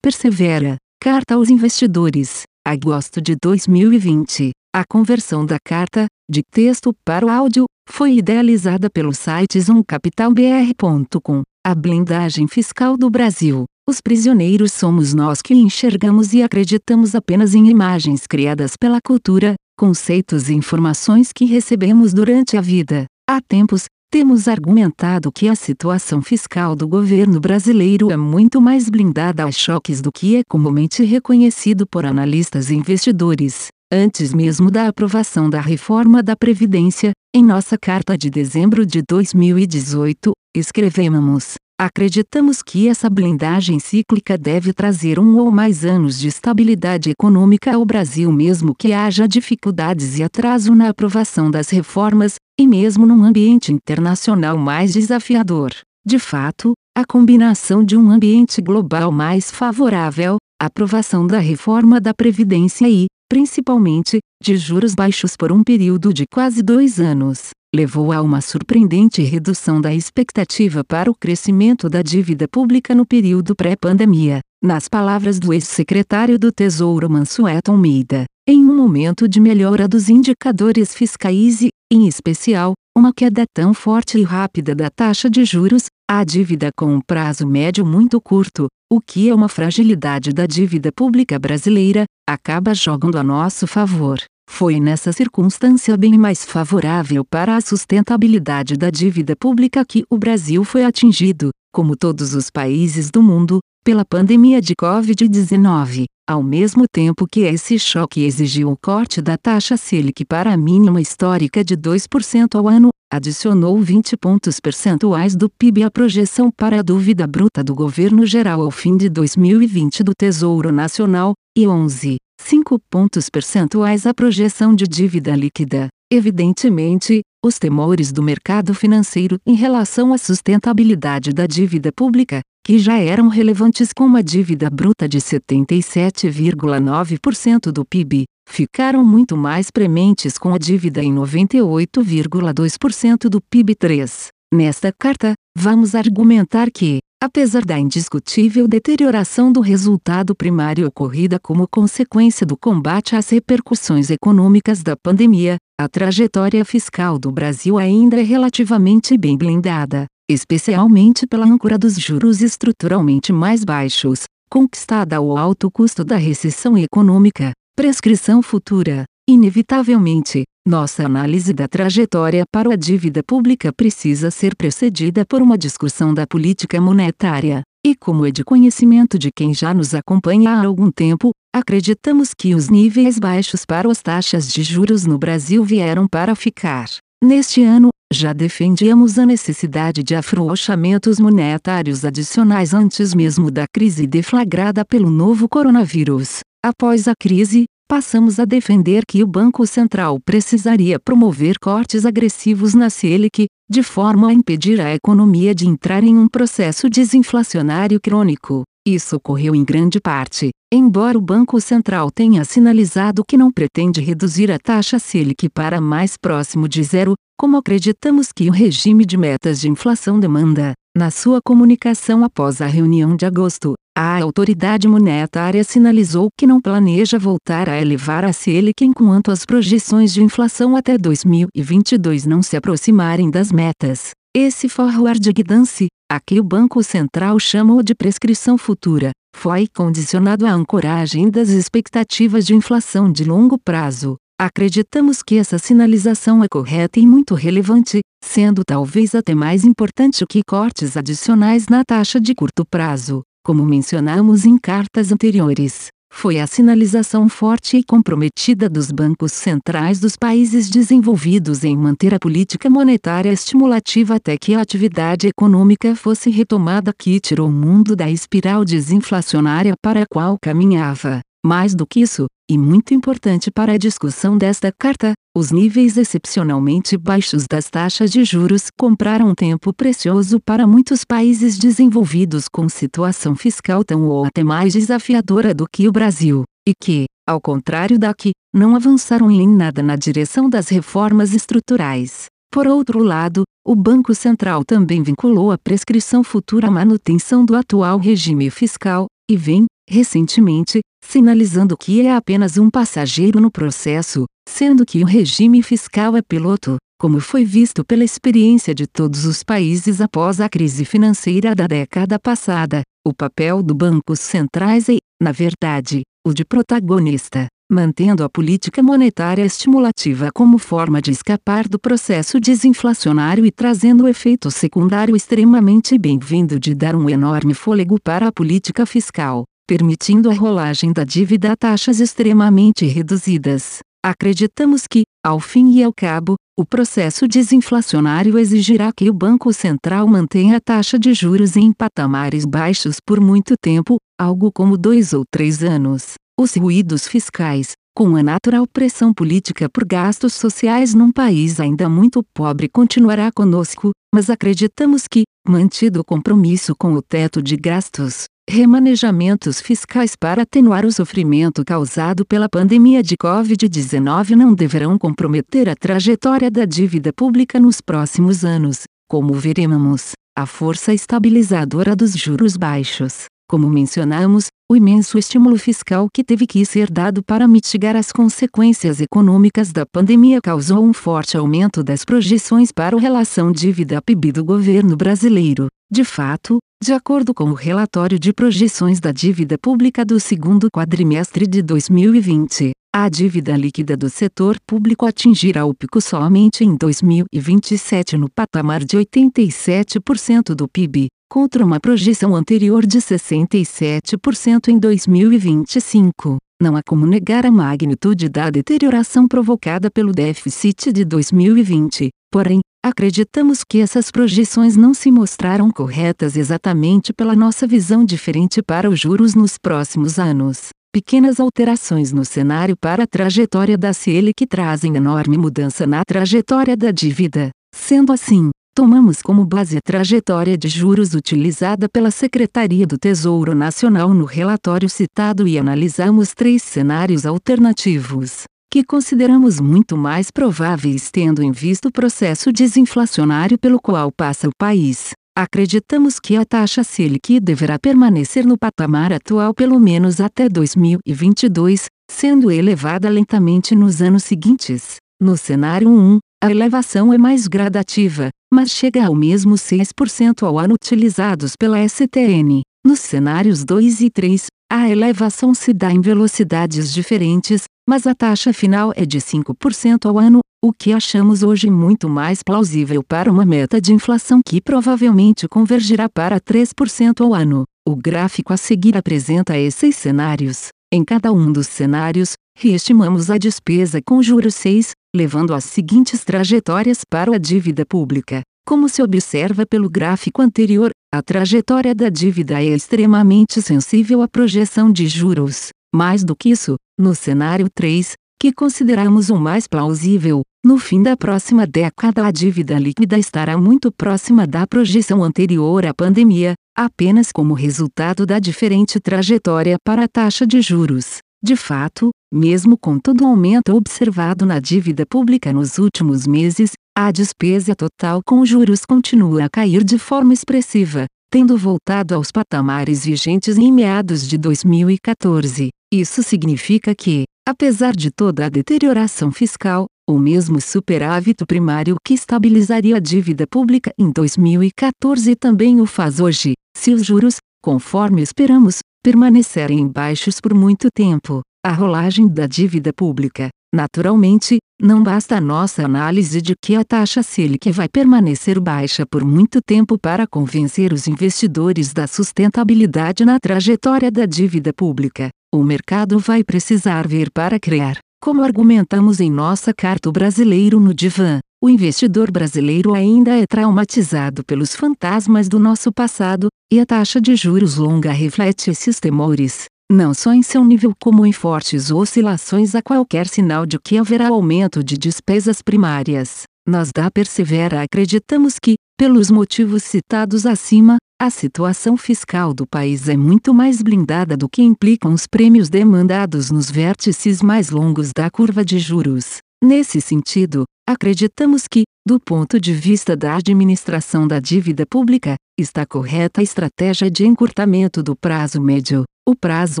persevera. Carta aos investidores. Agosto de 2020. A conversão da carta, de texto para o áudio, foi idealizada pelo site zoomcapitalbr.com. A blindagem fiscal do Brasil. Os prisioneiros somos nós que enxergamos e acreditamos apenas em imagens criadas pela cultura, conceitos e informações que recebemos durante a vida. Há tempos, temos argumentado que a situação fiscal do governo brasileiro é muito mais blindada a choques do que é comumente reconhecido por analistas e investidores. Antes mesmo da aprovação da reforma da Previdência, em nossa carta de dezembro de 2018, escrevemos: Acreditamos que essa blindagem cíclica deve trazer um ou mais anos de estabilidade econômica ao Brasil, mesmo que haja dificuldades e atraso na aprovação das reformas, e mesmo num ambiente internacional mais desafiador. De fato, a combinação de um ambiente global mais favorável, aprovação da reforma da Previdência e, principalmente, de juros baixos por um período de quase dois anos, levou a uma surpreendente redução da expectativa para o crescimento da dívida pública no período pré-pandemia, nas palavras do ex-secretário do Tesouro Mansueto Almeida. Em um momento de melhora dos indicadores fiscais e, em especial, uma queda tão forte e rápida da taxa de juros, a dívida com um prazo médio muito curto, o que é uma fragilidade da dívida pública brasileira, acaba jogando a nosso favor. Foi nessa circunstância bem mais favorável para a sustentabilidade da dívida pública que o Brasil foi atingido, como todos os países do mundo, pela pandemia de Covid-19, ao mesmo tempo que esse choque exigiu o corte da taxa Selic para a mínima histórica de 2% ao ano, adicionou 20 pontos percentuais do PIB à projeção para a dúvida bruta do governo geral ao fim de 2020 do Tesouro Nacional, e 11, 5 pontos percentuais à projeção de dívida líquida. Evidentemente, os temores do mercado financeiro em relação à sustentabilidade da dívida pública, que já eram relevantes com uma dívida bruta de 77,9% do PIB, ficaram muito mais prementes com a dívida em 98,2% do PIB 3. Nesta carta, vamos argumentar que, apesar da indiscutível deterioração do resultado primário ocorrida como consequência do combate às repercussões econômicas da pandemia, a trajetória fiscal do Brasil ainda é relativamente bem blindada, especialmente pela âncora dos juros estruturalmente mais baixos, conquistada ao alto custo da recessão econômica, prescrição futura. Inevitavelmente, nossa análise da trajetória para a dívida pública precisa ser precedida por uma discussão da política monetária. E como é de conhecimento de quem já nos acompanha há algum tempo, acreditamos que os níveis baixos para as taxas de juros no Brasil vieram para ficar. Neste ano, já defendíamos a necessidade de afrouxamentos monetários adicionais antes mesmo da crise deflagrada pelo novo coronavírus. Após a crise, passamos a defender que o Banco Central precisaria promover cortes agressivos na Selic, de forma a impedir a economia de entrar em um processo desinflacionário crônico. Isso ocorreu em grande parte, embora o Banco Central tenha sinalizado que não pretende reduzir a taxa Selic para mais próximo de zero, como acreditamos que o regime de metas de inflação demanda. Na sua comunicação após a reunião de agosto, a autoridade monetária sinalizou que não planeja voltar a elevar a Selic enquanto as projeções de inflação até 2022 não se aproximarem das metas. Esse forward guidance, a que o Banco Central chamou de prescrição futura, foi condicionado à ancoragem das expectativas de inflação de longo prazo. Acreditamos que essa sinalização é correta e muito relevante, sendo talvez até mais importante que cortes adicionais na taxa de curto prazo. Como mencionamos em cartas anteriores, foi a sinalização forte e comprometida dos bancos centrais dos países desenvolvidos em manter a política monetária estimulativa até que a atividade econômica fosse retomada que tirou o mundo da espiral desinflacionária para a qual caminhava. Mais do que isso, e muito importante para a discussão desta carta, os níveis excepcionalmente baixos das taxas de juros compraram tempo precioso para muitos países desenvolvidos com situação fiscal tão ou até mais desafiadora do que o Brasil, e que, ao contrário daqui, não avançaram em nada na direção das reformas estruturais. Por outro lado, o Banco Central também vinculou a prescrição futura à manutenção do atual regime fiscal, e vem, recentemente, sinalizando que é apenas um passageiro no processo, sendo que o regime fiscal é piloto, como foi visto pela experiência de todos os países após a crise financeira da década passada. O papel do bancos centrais é, na verdade, o de protagonista, mantendo a política monetária estimulativa como forma de escapar do processo desinflacionário e trazendo o efeito secundário extremamente bem-vindo de dar um enorme fôlego para a política fiscal, permitindo a rolagem da dívida a taxas extremamente reduzidas. Acreditamos que, ao fim e ao cabo, o processo desinflacionário exigirá que o Banco Central mantenha a taxa de juros em patamares baixos por muito tempo, algo como dois ou três anos. Os ruídos fiscais, com a natural pressão política por gastos sociais num país ainda muito pobre, continuará conosco, mas acreditamos que, mantido o compromisso com o teto de gastos, remanejamentos fiscais para atenuar o sofrimento causado pela pandemia de Covid-19 não deverão comprometer a trajetória da dívida pública nos próximos anos, como veremos, a força estabilizadora dos juros baixos. Como mencionamos, o imenso estímulo fiscal que teve que ser dado para mitigar as consequências econômicas da pandemia causou um forte aumento das projeções para o relação dívida-PIB do governo brasileiro. De fato, de acordo com o relatório de projeções da dívida pública do segundo quadrimestre de 2020, a dívida líquida do setor público atingirá o pico somente em 2027 no patamar de 87% do PIB, contra uma projeção anterior de 67% em 2025. Não há como negar a magnitude da deterioração provocada pelo déficit de 2020, porém, Acreditamos que essas projeções não se mostraram corretas exatamente pela nossa visão diferente para os juros nos próximos anos. Pequenas alterações no cenário para a trajetória da Selic trazem enorme mudança na trajetória da dívida. Sendo assim, tomamos como base a trajetória de juros utilizada pela Secretaria do Tesouro Nacional no relatório citado e analisamos três cenários alternativos que consideramos muito mais prováveis tendo em vista o processo desinflacionário pelo qual passa o país. Acreditamos que a taxa Selic deverá permanecer no patamar atual pelo menos até 2022, sendo elevada lentamente nos anos seguintes. No cenário 1, a elevação é mais gradativa, mas chega ao mesmo 6% ao ano utilizados pela STN. Nos cenários 2 e 3, a elevação se dá em velocidades diferentes, mas a taxa final é de 5% ao ano, o que achamos hoje muito mais plausível para uma meta de inflação que provavelmente convergirá para 3% ao ano. O gráfico a seguir apresenta esses cenários. Em cada um dos cenários, reestimamos a despesa com juros 6, levando as seguintes trajetórias para a dívida pública. Como se observa pelo gráfico anterior, a trajetória da dívida é extremamente sensível à projeção de juros. Mais do que isso, no cenário 3, que consideramos o mais plausível, no fim da próxima década a dívida líquida estará muito próxima da projeção anterior à pandemia, apenas como resultado da diferente trajetória para a taxa de juros. De fato, mesmo com todo o aumento observado na dívida pública nos últimos meses, a despesa total com juros continua a cair de forma expressiva, tendo voltado aos patamares vigentes em meados de 2014. Isso significa que, apesar de toda a deterioração fiscal, o mesmo superávit primário que estabilizaria a dívida pública em 2014 também o faz hoje, se os juros, conforme esperamos, permanecerem baixos por muito tempo. A rolagem da dívida pública, naturalmente, não basta a nossa análise de que a taxa Selic vai permanecer baixa por muito tempo para convencer os investidores da sustentabilidade na trajetória da dívida pública. O mercado vai precisar ver para criar. Como argumentamos em nossa carta brasileiro no divã, o investidor brasileiro ainda é traumatizado pelos fantasmas do nosso passado, e a taxa de juros longa reflete esses temores não só em seu nível como em fortes oscilações a qualquer sinal de que haverá aumento de despesas primárias. Nós da Persevera acreditamos que, pelos motivos citados acima, a situação fiscal do país é muito mais blindada do que implicam os prêmios demandados nos vértices mais longos da curva de juros. Nesse sentido, acreditamos que, do ponto de vista da administração da dívida pública, está correta a estratégia de encurtamento do prazo médio, O prazo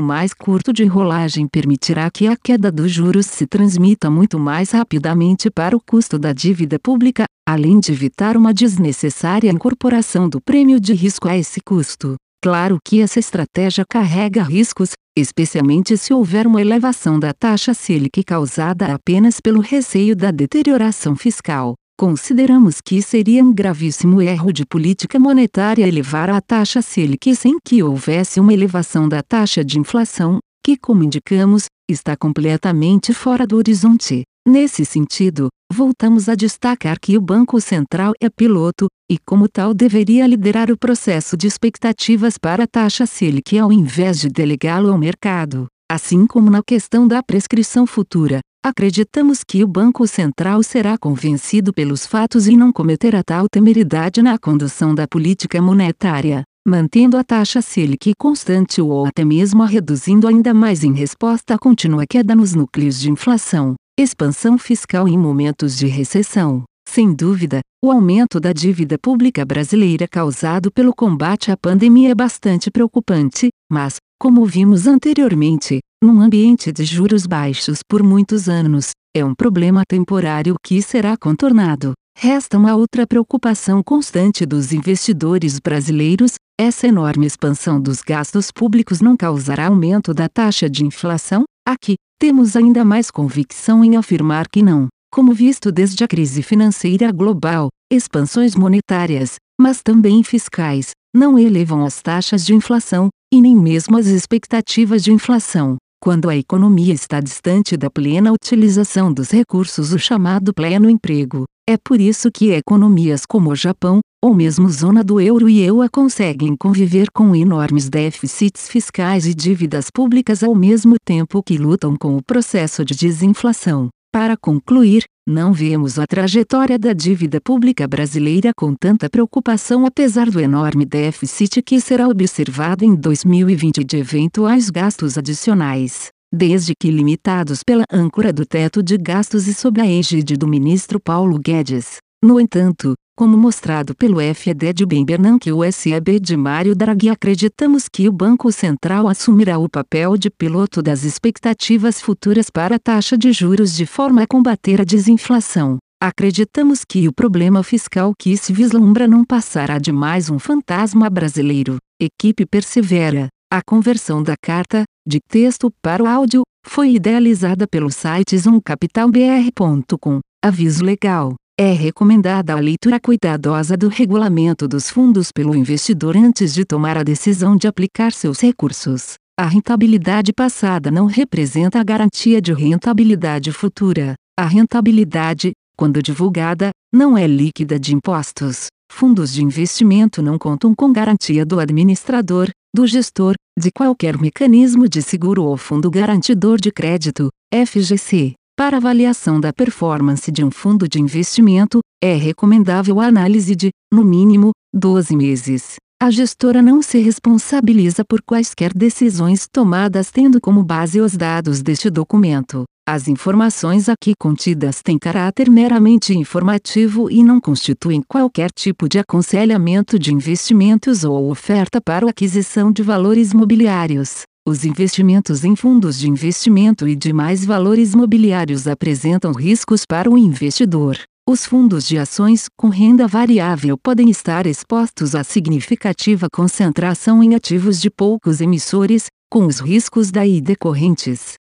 mais curto de rolagem permitirá que a queda dos juros se transmita muito mais rapidamente para o custo da dívida pública, além de evitar uma desnecessária incorporação do prêmio de risco a esse custo. Claro que essa estratégia carrega riscos, especialmente se houver uma elevação da taxa Selic causada apenas pelo receio da deterioração fiscal. Consideramos que seria um gravíssimo erro de política monetária elevar a taxa Selic sem que houvesse uma elevação da taxa de inflação, que, como indicamos, está completamente fora do horizonte. Nesse sentido, voltamos a destacar que o Banco Central é piloto, e como tal deveria liderar o processo de expectativas para a taxa Selic ao invés de delegá-lo ao mercado. Assim como na questão da prescrição futura, acreditamos que o Banco Central será convencido pelos fatos e não cometerá tal temeridade na condução da política monetária, mantendo a taxa Selic constante ou até mesmo a reduzindo ainda mais em resposta à contínua queda nos núcleos de inflação. Expansão fiscal em momentos de recessão. Sem dúvida, o aumento da dívida pública brasileira causado pelo combate à pandemia é bastante preocupante, mas, como vimos anteriormente, num ambiente de juros baixos por muitos anos, é um problema temporário que será contornado. Resta uma outra preocupação constante dos investidores brasileiros: essa enorme expansão dos gastos públicos não causará aumento da taxa de inflação? Aqui, temos ainda mais convicção em afirmar que não, como visto desde a crise financeira global, expansões monetárias, mas também fiscais, não elevam as taxas de inflação, e nem mesmo as expectativas de inflação. Quando a economia está distante da plena utilização dos recursos, o chamado pleno emprego. É por isso que economias como o Japão, ou mesmo zona do euro e EUA conseguem conviver com enormes déficits fiscais e dívidas públicas ao mesmo tempo que lutam com o processo de desinflação. Para concluir, não vemos a trajetória da dívida pública brasileira com tanta preocupação apesar do enorme déficit que será observado em 2020 de eventuais gastos adicionais, desde que limitados pela âncora do teto de gastos e sob a égide do ministro Paulo Guedes. No entanto, como mostrado pelo FED de Ben Bernanke e o SEB de Mário Draghi acreditamos que o Banco Central assumirá o papel de piloto das expectativas futuras para a taxa de juros de forma a combater a desinflação. Acreditamos que o problema fiscal que se vislumbra não passará de mais um fantasma brasileiro. Equipe persevera. A conversão da carta, de texto para o áudio, foi idealizada pelo site zoomcapitalbr.com. Aviso legal. É recomendada a leitura cuidadosa do regulamento dos fundos pelo investidor antes de tomar a decisão de aplicar seus recursos. A rentabilidade passada não representa a garantia de rentabilidade futura. A rentabilidade, quando divulgada, não é líquida de impostos. Fundos de investimento não contam com garantia do administrador, do gestor, de qualquer mecanismo de seguro ou fundo garantidor de crédito, FGC. Para avaliação da performance de um fundo de investimento, é recomendável a análise de, no mínimo, 12 meses. A gestora não se responsabiliza por quaisquer decisões tomadas tendo como base os dados deste documento. As informações aqui contidas têm caráter meramente informativo e não constituem qualquer tipo de aconselhamento de investimentos ou oferta para a aquisição de valores mobiliários. Os investimentos em fundos de investimento e demais valores mobiliários apresentam riscos para o investidor. Os fundos de ações com renda variável podem estar expostos a significativa concentração em ativos de poucos emissores, com os riscos daí decorrentes.